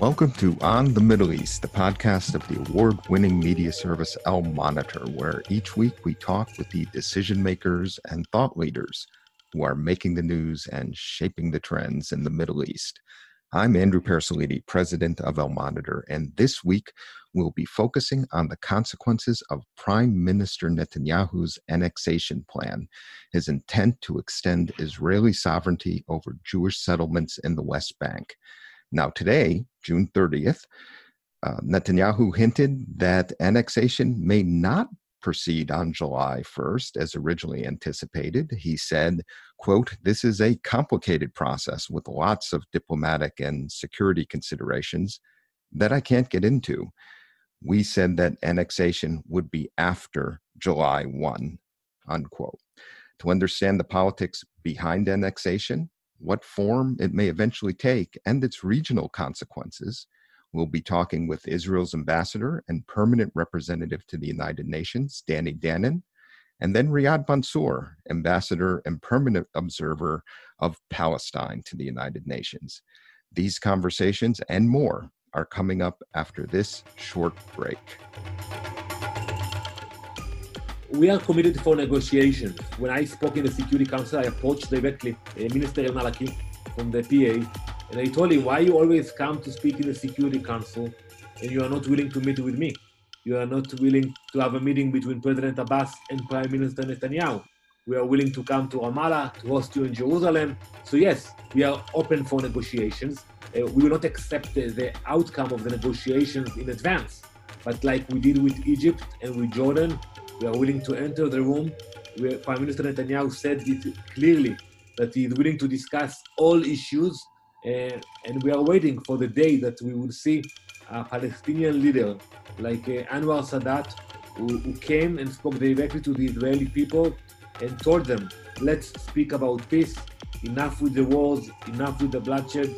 Welcome to On the Middle East, the podcast of the award winning media service Al Monitor, where each week we talk with the decision makers and thought leaders who are making the news and shaping the trends in the Middle East. I'm Andrew Parasiliti, president of Al Monitor, and this week we'll be focusing on the consequences of Prime Minister Netanyahu's annexation plan, his intent to extend Israeli sovereignty over Jewish settlements in the West Bank. Now, today, June 30th, uh, Netanyahu hinted that annexation may not proceed on July 1st as originally anticipated. He said, quote, this is a complicated process with lots of diplomatic and security considerations that I can't get into. We said that annexation would be after July 1, unquote. To understand the politics behind annexation, what form it may eventually take, and its regional consequences. We'll be talking with Israel's ambassador and permanent representative to the United Nations, Danny Danon, and then Riyad Mansour, ambassador and permanent observer of Palestine to the United Nations. These conversations and more are coming up after this short break we are committed for negotiations. When I spoke in the Security Council, I approached directly uh, Minister El Malaki from the PA, and I told him, why you always come to speak in the Security Council and you are not willing to meet with me? You are not willing to have a meeting between President Abbas and Prime Minister Netanyahu. We are willing to come to Ramallah, to host you in Jerusalem. So yes, we are open for negotiations. Uh, we will not accept the, the outcome of the negotiations in advance. But like we did with Egypt and with Jordan, we are willing to enter the room. Where Prime Minister Netanyahu said it clearly that he is willing to discuss all issues, uh, and we are waiting for the day that we will see a Palestinian leader like uh, Anwar Sadat, who, who came and spoke directly to the Israeli people and told them, let's speak about peace, enough with the wars, enough with the bloodshed.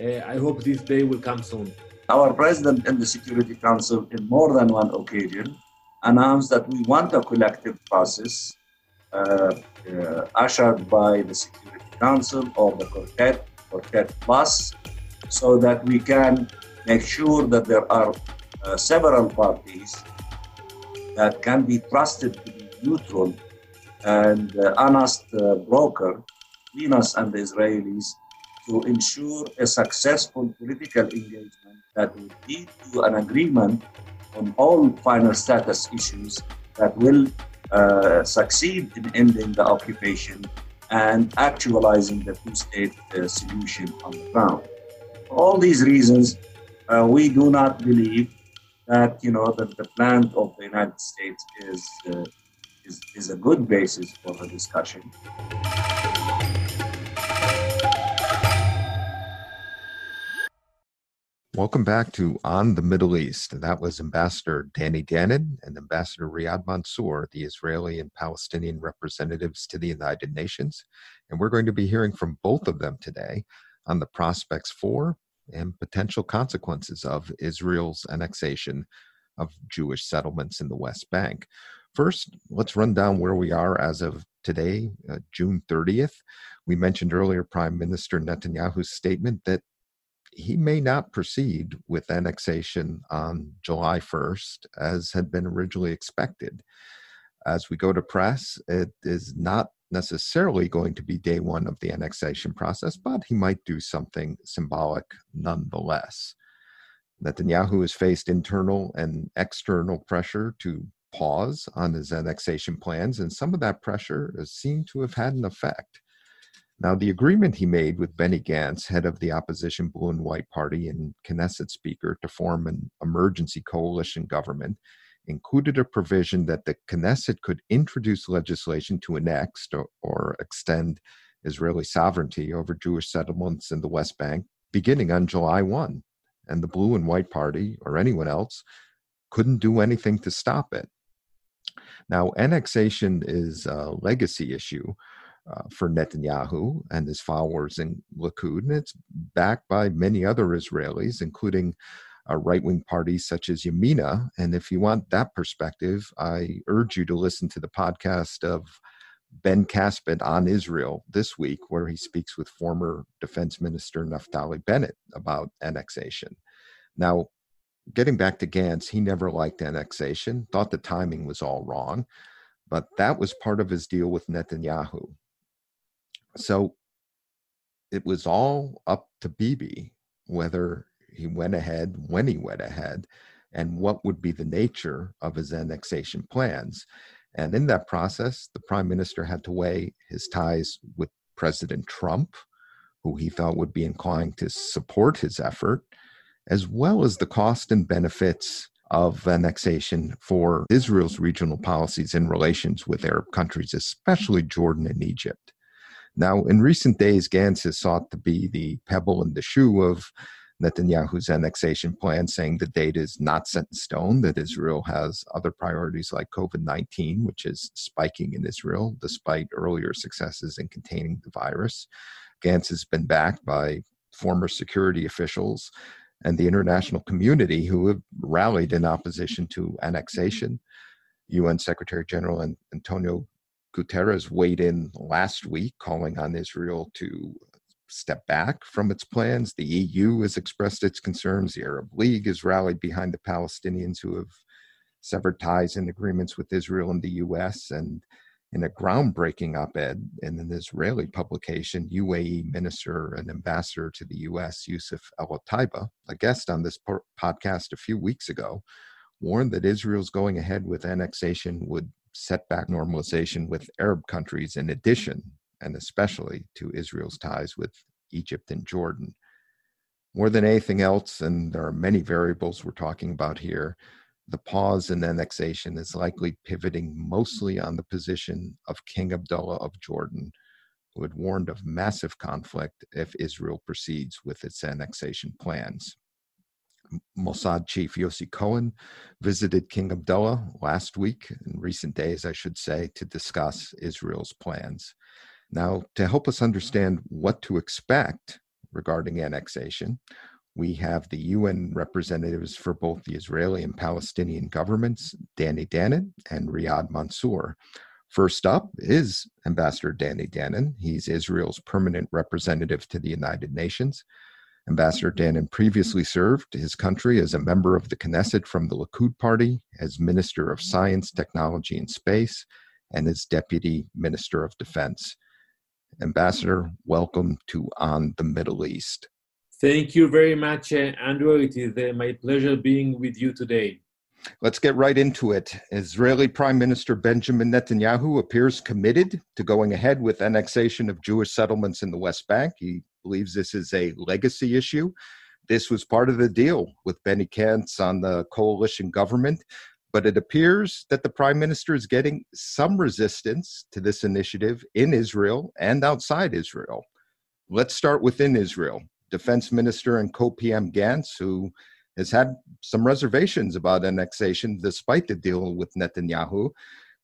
Uh, I hope this day will come soon. Our president in the Security Council, in more than one occasion, announced that we want a collective process uh, uh, ushered by the Security Council or the Quartet, Quartet Plus, so that we can make sure that there are uh, several parties that can be trusted to be neutral and uh, honest uh, broker between us and the Israelis to ensure a successful political engagement that will lead to an agreement on all final status issues that will uh, succeed in ending the occupation and actualizing the two-state uh, solution on the ground. For all these reasons, uh, we do not believe that you know that the plan of the United States is uh, is, is a good basis for the discussion. Welcome back to On the Middle East. That was Ambassador Danny Danon and Ambassador Riyad Mansour, the Israeli and Palestinian representatives to the United Nations. And we're going to be hearing from both of them today on the prospects for and potential consequences of Israel's annexation of Jewish settlements in the West Bank. First, let's run down where we are as of today, uh, June 30th. We mentioned earlier Prime Minister Netanyahu's statement that he may not proceed with annexation on July 1st as had been originally expected. As we go to press, it is not necessarily going to be day one of the annexation process, but he might do something symbolic nonetheless. Netanyahu has faced internal and external pressure to pause on his annexation plans, and some of that pressure has seemed to have had an effect. Now, the agreement he made with Benny Gantz, head of the opposition Blue and White Party and Knesset Speaker, to form an emergency coalition government included a provision that the Knesset could introduce legislation to annex or, or extend Israeli sovereignty over Jewish settlements in the West Bank beginning on July 1. And the Blue and White Party or anyone else couldn't do anything to stop it. Now, annexation is a legacy issue uh, for Netanyahu and his followers in Likud, and it's backed by many other Israelis, including uh, right wing parties such as Yamina. And if you want that perspective, I urge you to listen to the podcast of Ben Caspit on Israel this week, where he speaks with former Defense Minister Naftali Bennett about annexation. Now, getting back to Gantz, he never liked annexation, thought the timing was all wrong, but that was part of his deal with Netanyahu. So it was all up to Bibi whether he went ahead, when he went ahead, and what would be the nature of his annexation plans. And in that process, the prime minister had to weigh his ties with President Trump, who he felt would be inclined to support his effort, as well as the cost and benefits of annexation for Israel's regional policies in relations with Arab countries, especially Jordan and Egypt. Now, in recent days, Gantz has sought to be the pebble in the shoe of Netanyahu's annexation plan, saying the date is not set in stone, that Israel has other priorities like COVID 19, which is spiking in Israel despite earlier successes in containing the virus. Gantz has been backed by former security officials and the international community who have rallied in opposition to annexation. UN Secretary General Antonio Guterres weighed in last week, calling on Israel to step back from its plans. The EU has expressed its concerns. The Arab League has rallied behind the Palestinians who have severed ties and agreements with Israel and the US. And in a groundbreaking op ed in an Israeli publication, UAE minister and ambassador to the US, Yusuf El Otaiba, a guest on this podcast a few weeks ago, warned that Israel's going ahead with annexation would set back normalization with Arab countries in addition and especially to Israel's ties with Egypt and Jordan. More than anything else, and there are many variables we're talking about here, the pause in annexation is likely pivoting mostly on the position of King Abdullah of Jordan, who had warned of massive conflict if Israel proceeds with its annexation plans. Mossad chief Yossi Cohen visited King Abdullah last week, in recent days, I should say, to discuss Israel's plans. Now, to help us understand what to expect regarding annexation, we have the UN representatives for both the Israeli and Palestinian governments, Danny Danon and Riyad Mansour. First up is Ambassador Danny Danon. He's Israel's permanent representative to the United Nations. Ambassador Danon previously served his country as a member of the Knesset from the Likud party, as Minister of Science, Technology, and Space, and as Deputy Minister of Defense. Ambassador, welcome to On the Middle East. Thank you very much, uh, Andrew. It is uh, my pleasure being with you today. Let's get right into it. Israeli Prime Minister Benjamin Netanyahu appears committed to going ahead with annexation of Jewish settlements in the West Bank. He believes this is a legacy issue. This was part of the deal with Benny Gantz on the coalition government but it appears that the prime minister is getting some resistance to this initiative in Israel and outside Israel. Let's start within Israel. Defense Minister and co PM Gantz, who has had some reservations about annexation despite the deal with Netanyahu,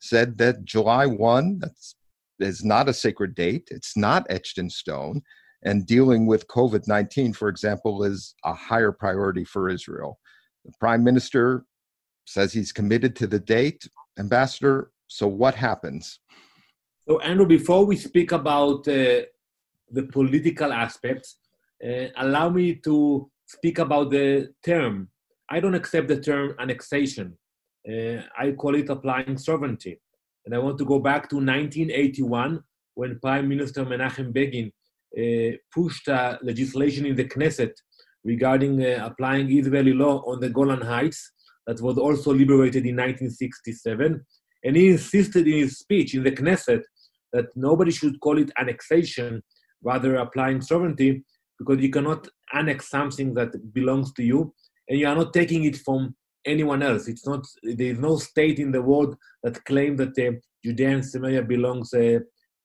said that July 1 that's, is not a sacred date, it's not etched in stone, and dealing with COVID 19, for example, is a higher priority for Israel. The prime minister says he's committed to the date. Ambassador, so what happens? So, Andrew, before we speak about uh, the political aspects, uh, allow me to speak about the term. I don't accept the term annexation. Uh, I call it applying sovereignty. And I want to go back to 1981 when Prime Minister Menachem Begin pushed legislation in the Knesset regarding uh, applying Israeli law on the Golan Heights that was also liberated in 1967. And he insisted in his speech in the Knesset that nobody should call it annexation, rather applying sovereignty, because you cannot annex something that belongs to you, and you are not taking it from anyone else. It's not. There is no state in the world that claims that uh, Judea and Samaria belongs uh,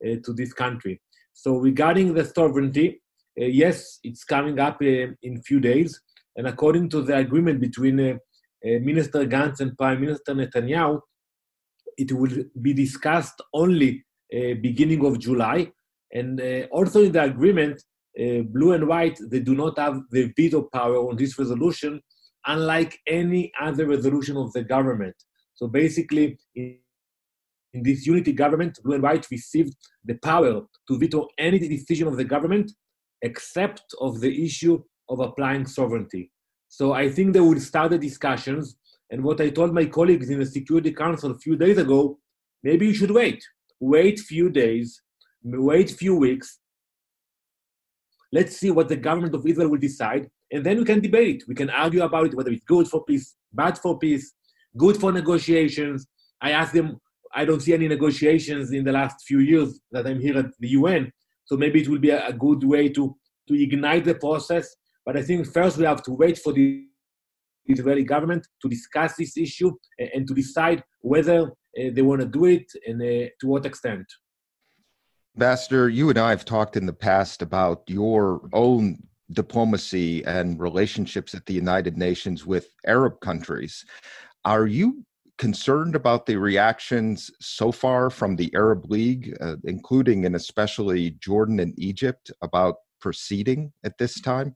uh, to this country. So regarding the sovereignty, uh, yes, it's coming up uh, in few days, and according to the agreement between uh, uh, Minister Gantz and Prime Minister Netanyahu, it will be discussed only uh, beginning of July. And uh, also in the agreement, blue and white, they do not have the veto power on this resolution, unlike any other resolution of the government. So basically, in, in this unity government, blue and white received the power to veto any decision of the government except of the issue of applying sovereignty. So I think they will start the discussions. And what I told my colleagues in the Security Council a few days ago, maybe you should wait. Wait few days, wait few weeks. Let's see what the government of Israel will decide, and then we can debate it. We can argue about it, whether it's good for peace, bad for peace, good for negotiations. I asked them, I don't see any negotiations in the last few years that I'm here at the UN. So maybe it will be a, a good way to, to ignite the process. But I think first we have to wait for the Israeli government to discuss this issue and, and to decide whether uh, they want to do it and uh, to what extent. Ambassador, you and I have talked in the past about your own diplomacy and relationships at the United Nations with Arab countries. Are you concerned about the reactions so far from the Arab League, uh, including and especially Jordan and Egypt, about proceeding at this time?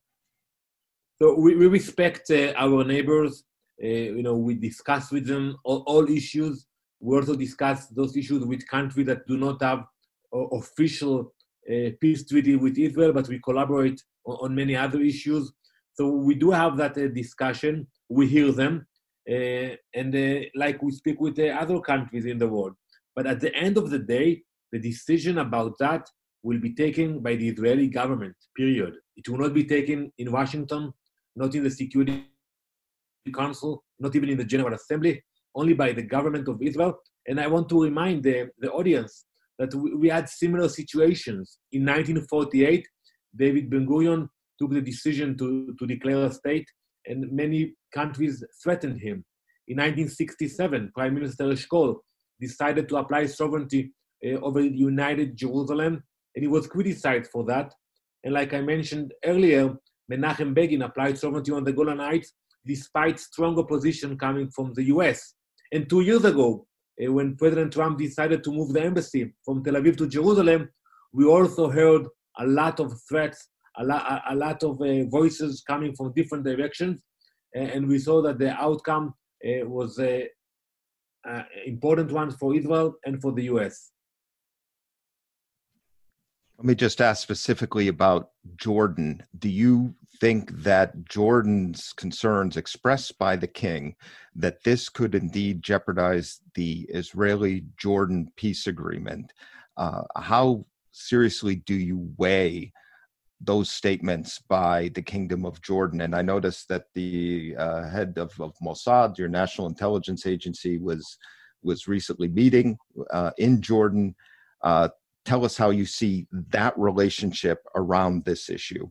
So we, we respect uh, our neighbors. Uh, you know, we discuss with them all, all, issues. We also discuss those issues with countries that do not have official uh, peace treaty with Israel, but we collaborate on, on, many other issues. So we do have that uh, discussion. We hear them. Uh, and uh, like we speak with uh, other countries in the world. But at the end of the day, the decision about that will be taken by the Israeli government, period. It will not be taken in Washington, not in the Security Council, not even in the General Assembly, only by the government of Israel. And I want to remind the, the audience that we, we had similar situations. In 1948, David Ben Gurion took the decision to, to declare a state and many countries threatened him. In 1967, Prime Minister Eshkol decided to apply sovereignty uh, over United Jerusalem, and he was criticized for that. And like I mentioned earlier, Menachem Begin applied sovereignty on the Golan Heights despite strong opposition coming from the US. And two years ago, uh, when President Trump decided to move the embassy from Tel Aviv to Jerusalem, we also heard a lot of threats a, lot, a lot of uh, voices coming from different directions, and we saw that the outcome uh, was an uh, important one for Israel and for the U.S. Let me just ask specifically about Jordan. Do you think that Jordan's concerns expressed by the king that this could indeed jeopardize the Israeli Jordan peace agreement? Uh, how seriously do you weigh those statements by the Kingdom of Jordan. And I noticed that the uh, head of, of, Mossad, your national intelligence agency, was was recently meeting uh, in Jordan. Uh, tell us how you see that relationship around this issue.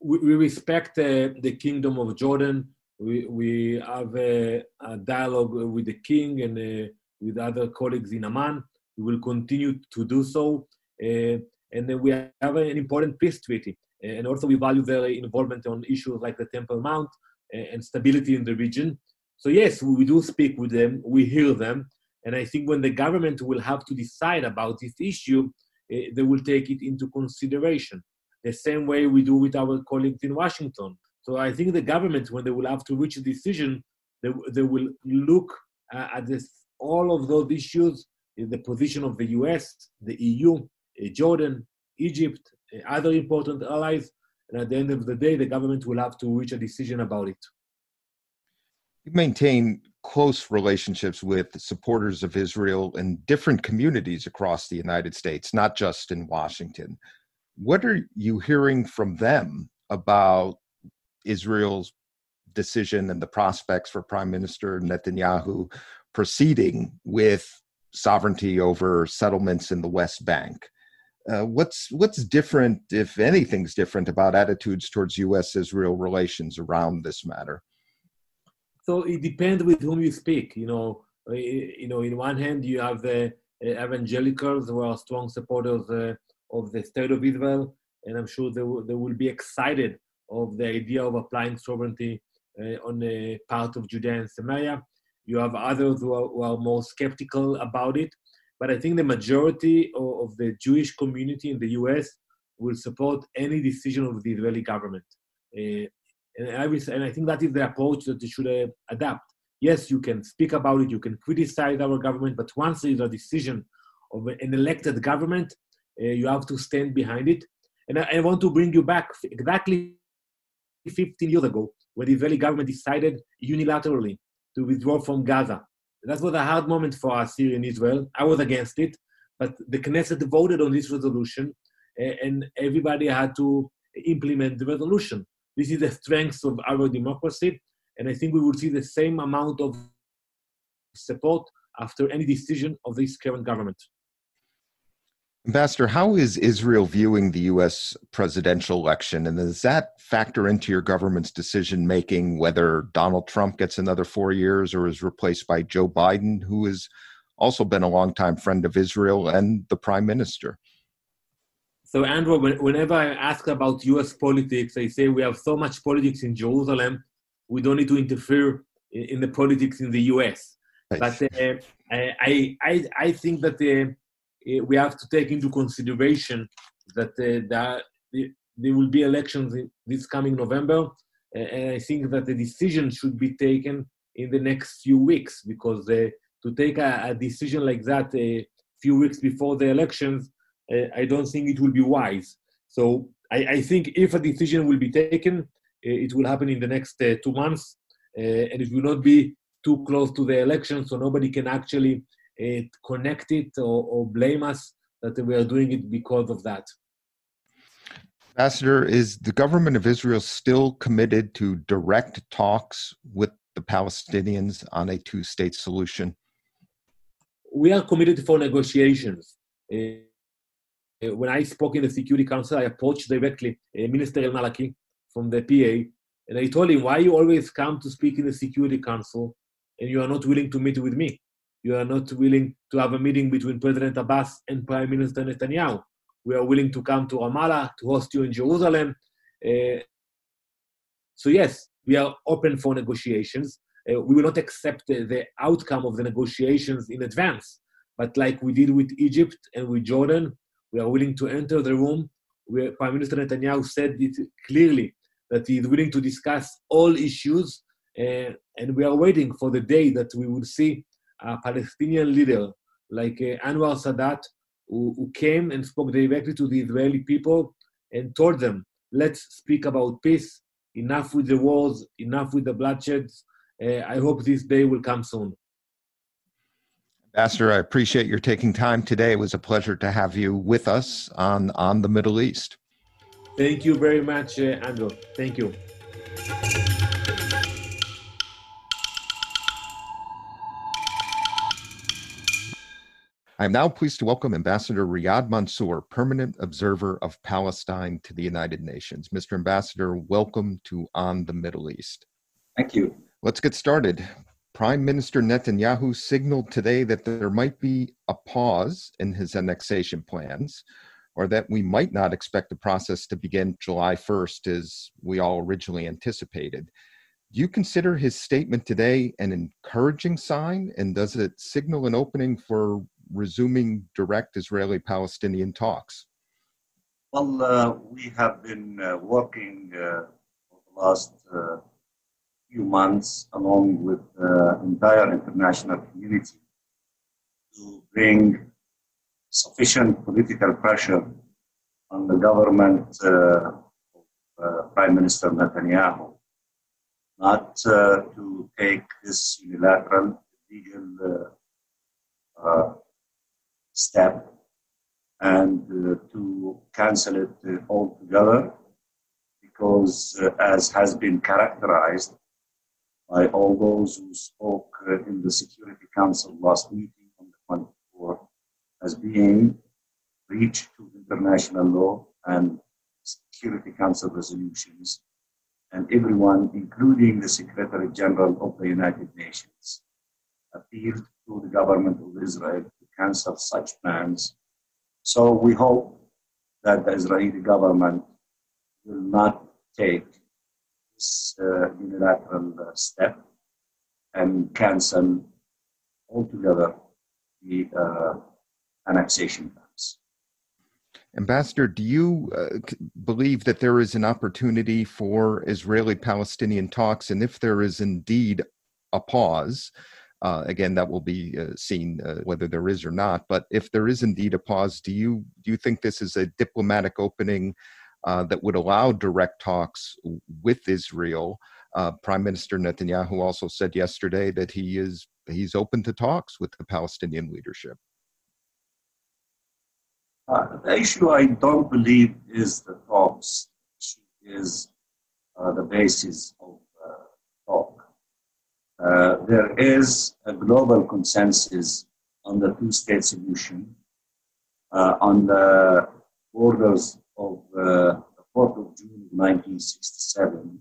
We, respect the Kingdom of Jordan. We, we have a, a dialogue with the king and uh, with other colleagues in Amman. We will continue to do so. And then we have an important peace treaty. And also we value their involvement on issues like the Temple Mount and stability in the region. So yes, we do speak with them, we hear them, and I think when the government will have to decide about this issue, eh, they will take it into consideration. The same way we do with our colleagues in Washington. So I think the government, when they will have to reach a decision, they, they will look uh, at this, all of those issues, the position of the US, the EU, Jordan, Egypt, uh, other important allies. And at the end of the day, the government will have to reach a decision about it. You maintain close relationships with supporters of Israel in different communities across the United States, not just in Washington. What are you hearing from them about Israel's decision and the prospects for Prime Minister Netanyahu proceeding with sovereignty over settlements in the West Bank? Uh, what's what's different, if anything's different, about attitudes towards U.S.-Israel relations around this matter? So it depends with whom you speak. You know, you know, in one hand you have the uh, evangelicals who are strong supporters uh, of the state of Israel, and I'm sure they will, they will be excited of the idea of applying sovereignty uh, on a part of Judea and Samaria. You have others who are, who are more skeptical about it but I think the majority of, of the Jewish community in the US will support any decision of the Israeli government. Uh, and, I will, and I think that is the approach that they should uh, adapt. Yes, you can speak about it, you can criticize our government, but once there is a decision of an elected government, uh, you have to stand behind it. And I, I, want to bring you back exactly 15 years ago when the Israeli government decided unilaterally to withdraw from Gaza. That was a hard moment for us here in Israel. I was against it, but the Knesset voted on this resolution, and everybody had to implement the resolution. This is the strength of our democracy, and I think we will see the same amount of support after any decision of this current government. Ambassador, how is Israel viewing the U.S. presidential election? And does that factor into your government's decision making whether Donald Trump gets another four years or is replaced by Joe Biden, who has also been a longtime friend of Israel and the prime minister? So, Andrew, whenever I ask about U.S. politics, I say we have so much politics in Jerusalem, we don't need to interfere in, the politics in the U.S. But uh, I, I, I think that uh, we have to take into consideration that, uh, that there will be elections this coming November, and I think that the decision should be taken in the next few weeks because uh, to take a, a, decision like that a few weeks before the elections, uh, I don't think it will be wise. So I, I, think if a decision will be taken, uh, it will happen in the next uh, two months, and it will not be too close to the election, so nobody can actually it, connect it or, or blame us that we are doing it because of that. Ambassador, is the government of Israel still committed to direct talks with the Palestinians on a two state solution? We are committed for negotiations. Uh, when I spoke in the Security Council, I approached directly uh, Minister El Malaki from the PA, and I told him, Why you always come to speak in the Security Council and you are not willing to meet with me? You are not willing to have a meeting between President Abbas and Prime Minister Netanyahu. We are willing to come to Ramallah to host you in Jerusalem. Uh, so, yes, we are open for negotiations. Uh, we will not accept the, the, outcome of the negotiations in advance, but like we did with Egypt and with Jordan, we are willing to enter the room. Where Prime Minister Netanyahu said it clearly that he is willing to discuss all issues, uh, and we are waiting for the day that we will see a Palestinian leader like uh, Anwar Sadat, who, who came and spoke directly to the Israeli people and told them, let's speak about peace, enough with the wars, enough with the bloodshed. Uh, I hope this day will come soon. Ambassador, I appreciate your taking time today. It was a pleasure to have you with us on, on the Middle East. Thank you very much, uh, Andrew. Thank you. I am now pleased to welcome Ambassador Riyad Mansour, Permanent Observer of Palestine to the United Nations. Mr. Ambassador, welcome to On the Middle East. Thank you. Let's get started. Prime Minister Netanyahu signaled today that there might be a pause in his annexation plans, or that we might not expect the process to begin July 1st as we all originally anticipated. Do you consider his statement today an encouraging sign, and does it signal an opening for resuming direct Israeli Palestinian talks? Well, uh, we have been uh, working uh, for the last uh, few months along with the entire international community to bring sufficient political pressure on the government uh, of uh, Prime Minister Netanyahu not to take this unilateral legal step and uh, to cancel it uh, altogether because uh, as has been characterized by all those who spoke in the Security Council last meeting on the 24th as being breach to international law and Security Council resolutions, and everyone, including the Secretary General of the United Nations, appealed to the government of Israel cancel such plans. So we hope that the Israeli government will not take this uh, unilateral uh, step and cancel altogether the uh, annexation plans. Ambassador, do you uh, believe that there is an opportunity for Israeli Palestinian talks? And if there is indeed a pause, uh, again, that will be uh, seen uh, whether there is or not. But if there is indeed a pause, do you do you think this is a diplomatic opening uh, that would allow direct talks with Israel. Uh, Prime Minister Netanyahu also said yesterday that he is he's open to talks with the Palestinian leadership. Uh, the issue I don't believe is the talks. The is the basis of. Uh, there is a global consensus on the two-state solution uh, on the borders of uh, the 4th of June 1967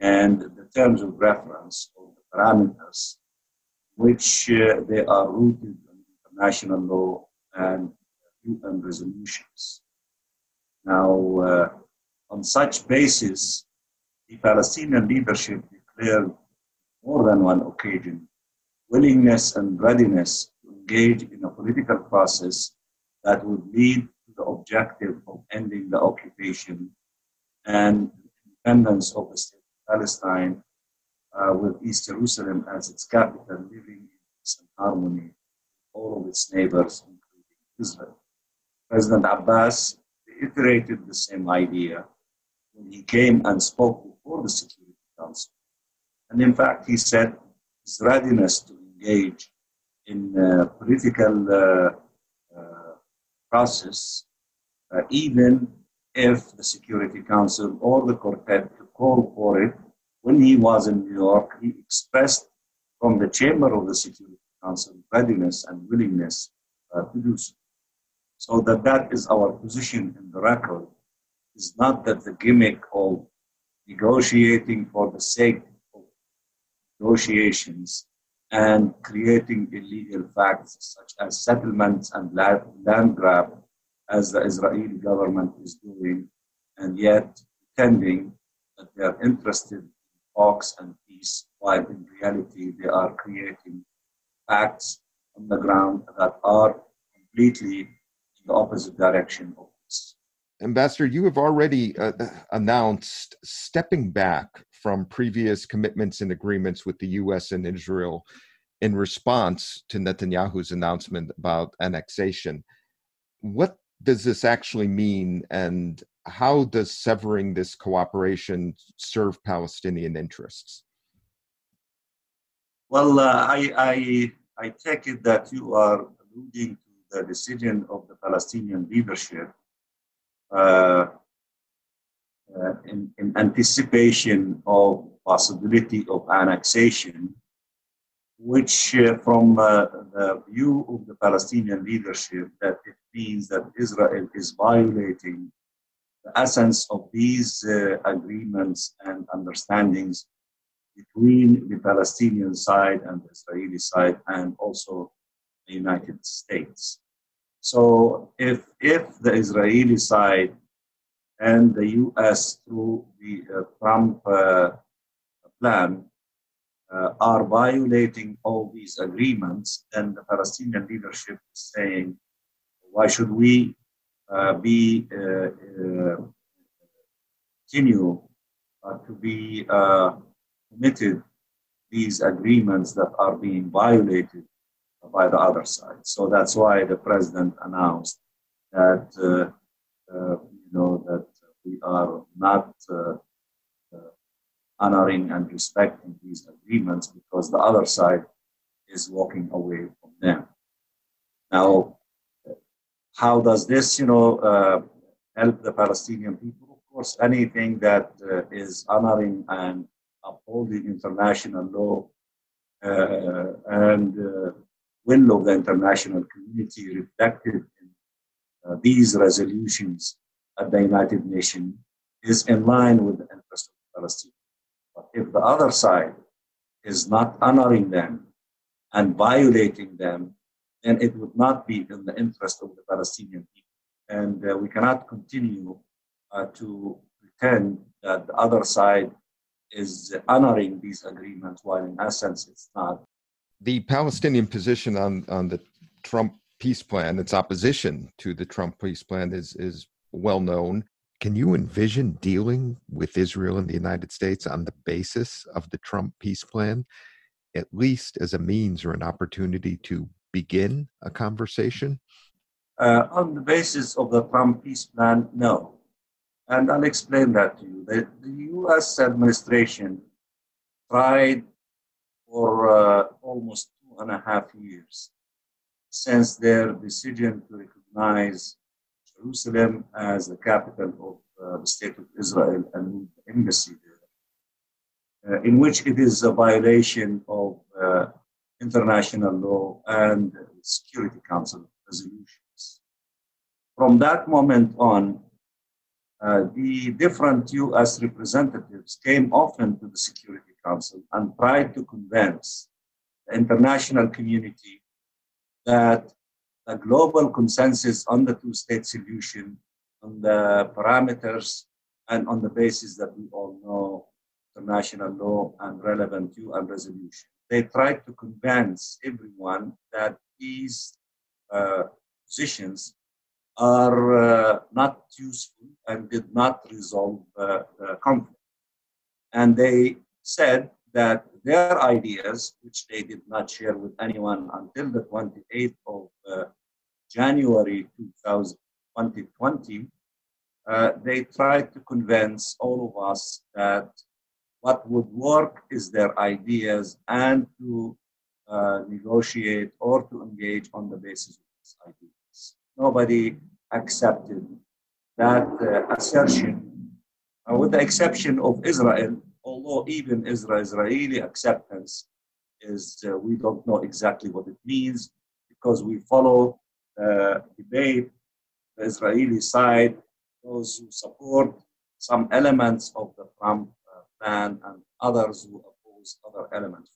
and the terms of reference or the parameters which uh, they are rooted in international law and UN resolutions. Now, on such basis, the Palestinian leadership declared more than one occasion willingness and readiness to engage in a political process that would lead to the objective of ending the occupation and independence of the state of Palestine uh, with East Jerusalem as its capital, living in peace and harmony with all of its neighbors, including Israel. President Abbas reiterated the same idea when he came and spoke before the Security Council. And in fact, he said his readiness to engage in uh, political uh, uh, process, uh, even if the Security Council or the quartet to call for it. When he was in New York, he expressed from the chamber of the Security Council readiness and willingness to do so. So that that is our position in the record is not that the gimmick of negotiating for the sake negotiations and creating illegal facts such as settlements and land grab as the Israeli government is doing, and yet pretending that they are interested in talks and peace, while in reality they are creating facts on the ground that are completely in the opposite direction of this. Ambassador, you have already uh, announced stepping back from previous commitments and agreements with the U.S. and Israel in response to Netanyahu's announcement about annexation. What does this actually mean, and how does severing this cooperation serve Palestinian interests? Well, uh, I, I, I take it that you are alluding to the decision of the Palestinian leadership uh, uh, in, in, anticipation of possibility of annexation, which uh, from uh, the view of the Palestinian leadership, that it means that Israel is violating the essence of these uh, agreements and understandings between the Palestinian side and the Israeli side and also the United States. So if, if the Israeli side and the US through the uh, Trump uh, plan uh, are violating all these agreements, and the Palestinian leadership is saying, why should we be continue to be committed these agreements that are being violated by the other side. So that's why the president announced that uh, uh, you know that we are not uh, uh, honoring and respecting these agreements because the other side is walking away from them. Now, how does this, you know, uh, help the Palestinian people? Of course, anything that uh, is honoring and upholding international law and will of the international community reflected in uh, these resolutions at the United Nations is in line with the interest of Palestine. But if the other side is not honoring them and violating them, then it would not be in the interest of the Palestinian people. And uh, we cannot continue uh, to pretend that the other side is honoring these agreements while in essence it's not the Palestinian position on on the Trump peace plan, its opposition to the Trump peace plan, is is well known. Can you envision dealing with Israel and the United States on the basis of the Trump peace plan, at least as a means or an opportunity to begin a conversation? Uh, on the basis of the Trump peace plan, no. And I'll explain that to you. The, the US administration tried for uh, almost two and a half years since their decision to recognize Jerusalem as the capital of uh, the state of Israel and the embassy there, uh, in which it is a violation of uh, international law and Security Council resolutions. From that moment on, uh, the different US representatives came often to the Security Council and tried to convince the international community that a global consensus on the two state solution, on the parameters, and on the basis that we all know international law and relevant UN resolution. They tried to convince everyone that these uh, positions are uh, not useful and did not resolve uh, the conflict. And they said that their ideas, which they did not share with anyone until the 28th of uh, January 2020, uh, they tried to convince all of us that what would work is their ideas and to uh, negotiate or to engage on the basis of these ideas. Nobody accepted that uh, assertion, uh, with the exception of Israel, although even Israel, Israeli acceptance is, uh, we don't know exactly what it means because we follow the debate, the Israeli side, those who support some elements of the Trump uh, plan and others who oppose other elements.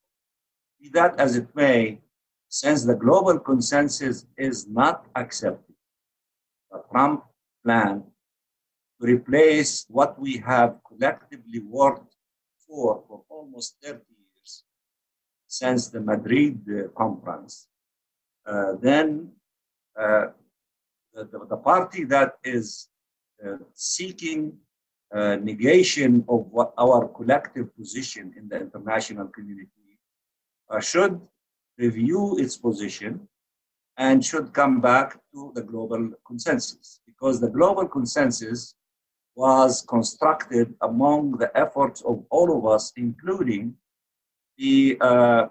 Be that as it may, since the global consensus is not accepted, the Trump plan to replace what we have collectively worked for for almost 30 years since the Madrid uh, conference, uh, then uh, the, the, party that is seeking negation of what our collective position in the international community should review its position and should come back to the global consensus. Because the global consensus was constructed among the efforts of all of us, including the, uh,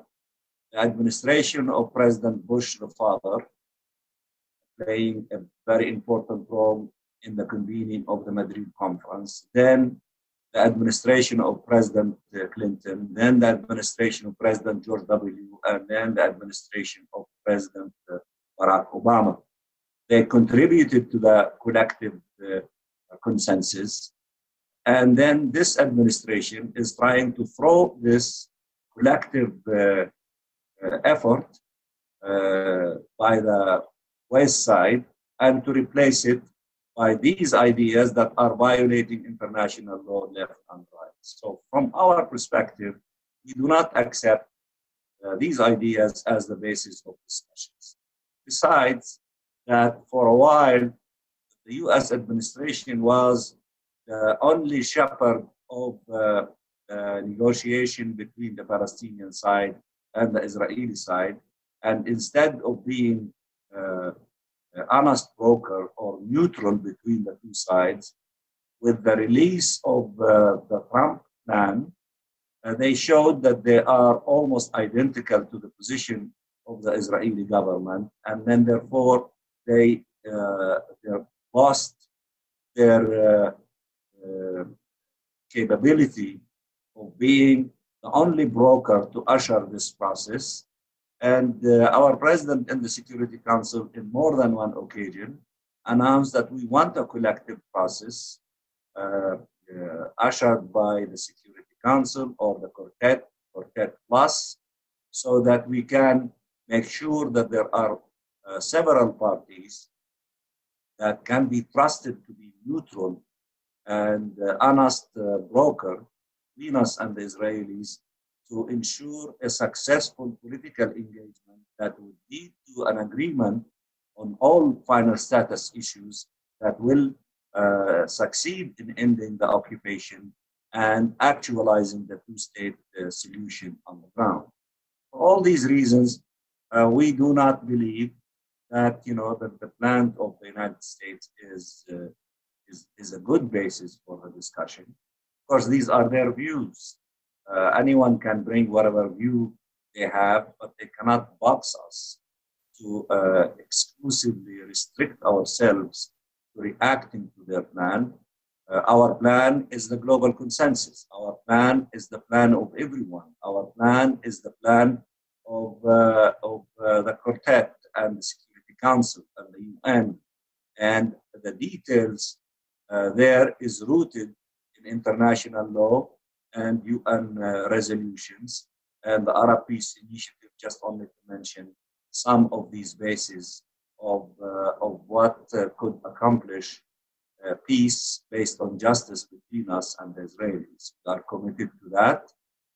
administration of President Bush the father, playing a very important role in the convening of the Madrid conference. Then the administration of President uh, Clinton, then the administration of President George W., and then the administration of President uh, Barack Obama. They contributed to the collective uh, consensus. And then this administration is trying to throw this collective uh, uh, effort uh, by the West side and to replace it by these ideas that are violating international law left and right. So, from our perspective, we do not accept uh, these ideas as the basis of discussions. Besides, that for a while the US administration was the only shepherd of uh, the negotiation between the Palestinian side and the Israeli side. And instead of being uh, honest broker or neutral between the two sides, with the release of uh, the Trump plan, uh, they showed that they are almost identical to the position of the Israeli government, and then therefore they uh, lost their uh, uh, capability of being the only broker to usher this process. And uh, our president in the Security Council, in more than one occasion, announced that we want a collective process uh, ushered by the Security Council or the Quartet, Quartet Plus, so that we can make sure that there are uh, several parties that can be trusted to be neutral and uh, honest uh, broker between us and the Israelis to ensure a successful political engagement that would lead to an agreement on all final status issues that will uh, succeed in ending the occupation and actualizing the two-state uh, solution on the ground. For all these reasons, uh, we do not believe that you know that the plan of the United States is uh, is, is a good basis for the discussion. Of course, these are their views. Uh, anyone can bring whatever view they have, but they cannot box us to uh, exclusively restrict ourselves to reacting to their plan. Uh, our plan is the global consensus. Our plan is the plan of everyone. Our plan is the plan of, uh, of uh, the quartet and the Council and the UN. And the details uh, there is rooted in international law and UN uh, resolutions and the Arab Peace Initiative, just only to mention some of these bases of, uh, of what uh, could accomplish uh, peace based on justice between us and the Israelis. We are committed to that.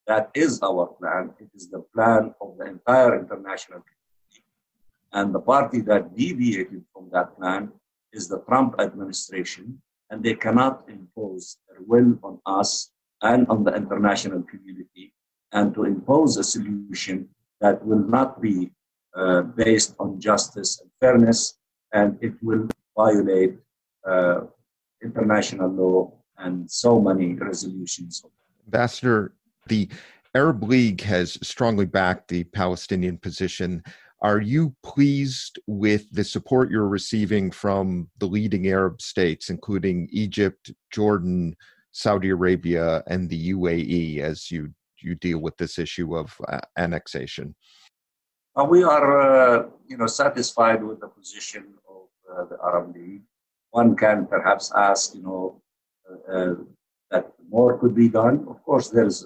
That is our plan. It is the plan of the entire international community. And the party that deviated from that plan is the Trump administration, and they cannot impose their will on us and on the international community and to impose a solution that will not be uh, based on justice and fairness, and it will violate uh, international law and so many resolutions. Ambassador, the Arab League has strongly backed the Palestinian position. Are you pleased with the support you're receiving from the leading Arab states, including Egypt, Jordan, Saudi Arabia, and the UAE, as you, you deal with this issue of uh, annexation? Uh, we are, uh, you know, satisfied with the position of uh, the Arab League. One can perhaps ask, you know, uh, uh, that more could be done. Of course, there's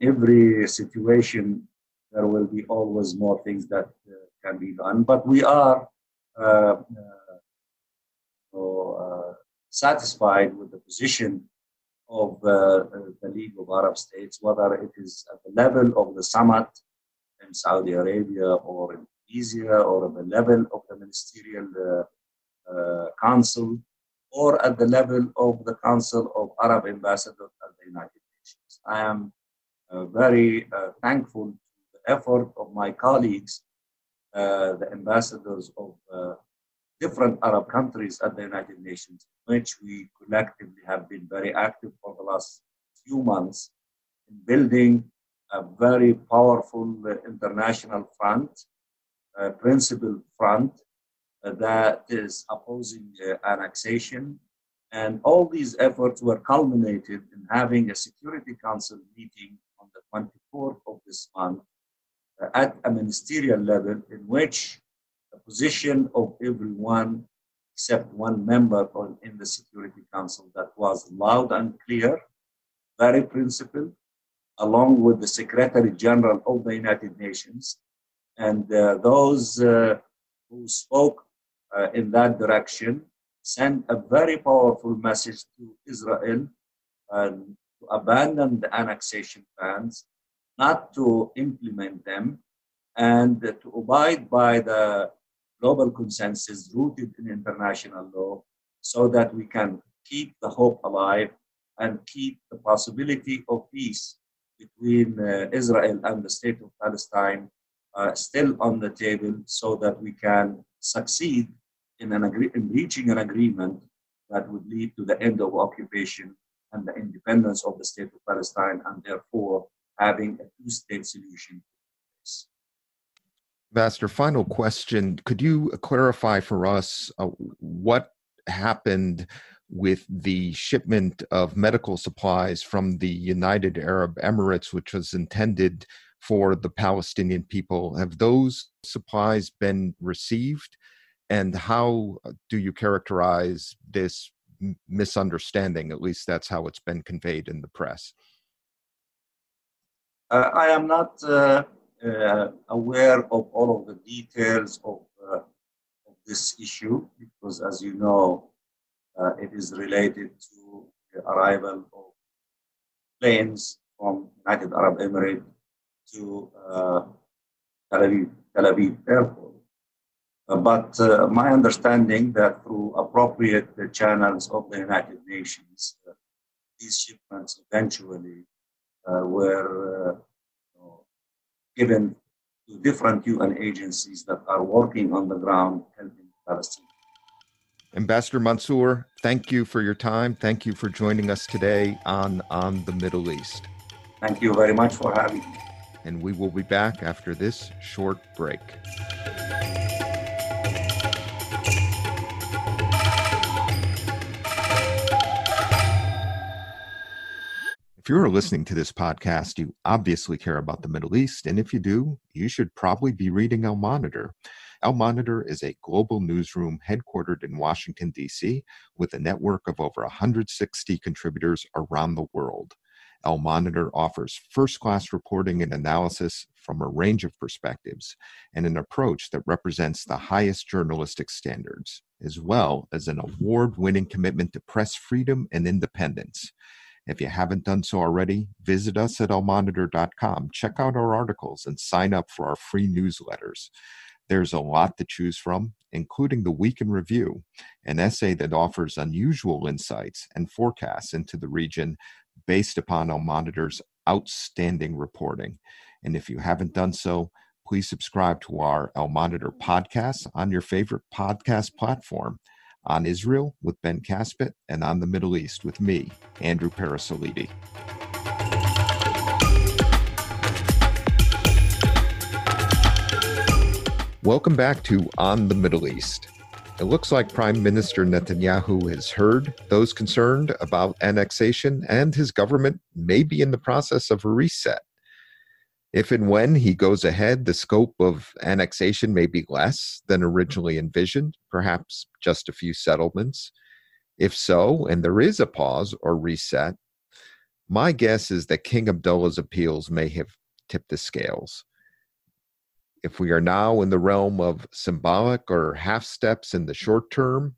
every situation there will be always more things that uh, can be done. But we are uh, uh, satisfied with the position of the League of Arab States, whether it is at the level of the summit in Saudi Arabia or in Tunisia or at the level of the ministerial uh, uh, council or at the level of the Council of Arab Ambassadors at the United Nations. I am uh, very thankful effort of my colleagues, uh, the ambassadors of uh, different Arab countries at the United Nations, which we collectively have been very active for the last few months in building a very powerful international front, uh, principled front that is opposing uh, annexation. And all these efforts were culminated in having a Security Council meeting on the 24th of this month at a ministerial level in which the position of everyone except one member in the Security Council that was loud and clear, very principled, along with the Secretary General of the United Nations. And uh, those uh, who spoke uh, in that direction sent a very powerful message to Israel to abandon the annexation plans not to implement them, and to abide by the global consensus rooted in international law so that we can keep the hope alive and keep the possibility of peace between uh, Israel and the state of Palestine uh, still on the table so that we can succeed in, an agree- in reaching an agreement that would lead to the end of occupation and the independence of the state of Palestine and therefore having a two-state solution. Master, final question. Could you clarify for us uh, what happened with the shipment of medical supplies from the United Arab Emirates, which was intended for the Palestinian people? Have those supplies been received? And how do you characterize this misunderstanding? At least that's how it's been conveyed in the press. Uh, I am not uh, uh, aware of all of the details of, of, this issue because, as you know, it is related to the arrival of planes from United Arab Emirates to Tel Aviv, Tel Aviv airport. Uh, but uh, my understanding that through appropriate uh, channels of the United Nations, these shipments eventually were uh, given to different UN agencies that are working on the ground helping Palestine. Ambassador Mansour, thank you for your time. Thank you for joining us today on On the Middle East. Thank you very much for having me. And we will be back after this short break. If you are listening to this podcast, you obviously care about the Middle East. And if you do, you should probably be reading Al Monitor. Al Monitor is a global newsroom headquartered in Washington, D.C., with a network of over 160 contributors around the world. Al Monitor offers first class reporting and analysis from a range of perspectives and an approach that represents the highest journalistic standards, as well as an award winning commitment to press freedom and independence. If you haven't done so already, visit us at almonitor.com, check out our articles, and sign up for our free newsletters. There's a lot to choose from, including the Week in Review, an essay that offers unusual insights and forecasts into the region based upon Al Monitor's outstanding reporting. And if you haven't done so, please subscribe to our Al Monitor podcast on your favorite podcast platform on Israel with Ben Caspit and on the Middle East with me, Andrew Parasiliti. Welcome back to On the Middle East. It looks like Prime Minister Netanyahu has heard those concerned about annexation, and his government may be in the process of a reset. If and when he goes ahead, the scope of annexation may be less than originally envisioned, perhaps just a few settlements. If so, and there is a pause or reset, my guess is that King Abdullah's appeals may have tipped the scales if we are now in the realm of symbolic or half steps in the short term,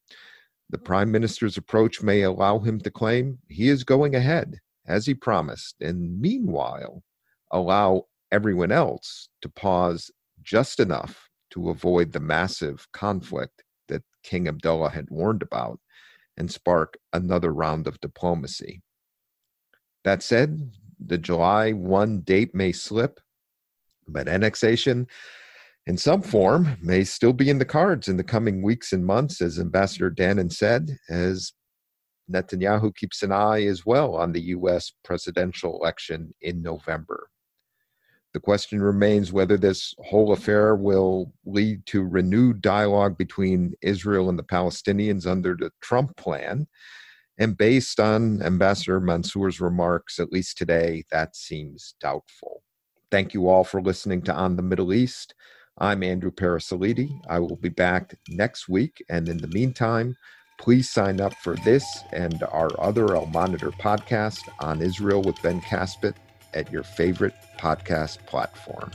the prime minister's approach may allow him to claim he is going ahead as he promised, and meanwhile, allow everyone else to pause just enough to avoid the massive conflict that King Abdullah had warned about and spark another round of diplomacy. That said, the July 1 date may slip, but annexation in some form may still be in the cards in the coming weeks and months, as Ambassador Danon said, as Netanyahu keeps an eye as well on the U.S. presidential election in November. The question remains whether this whole affair will lead to renewed dialogue between Israel and the Palestinians under the Trump plan. And based on Ambassador Mansour's remarks, at least today, that seems doubtful. Thank you all for listening to On the Middle East. I'm Andrew Parasiliti. I will be back next week. And in the meantime, please sign up for this and our other Al Monitor podcast on Israel with Ben Caspit at your favorite podcast platform.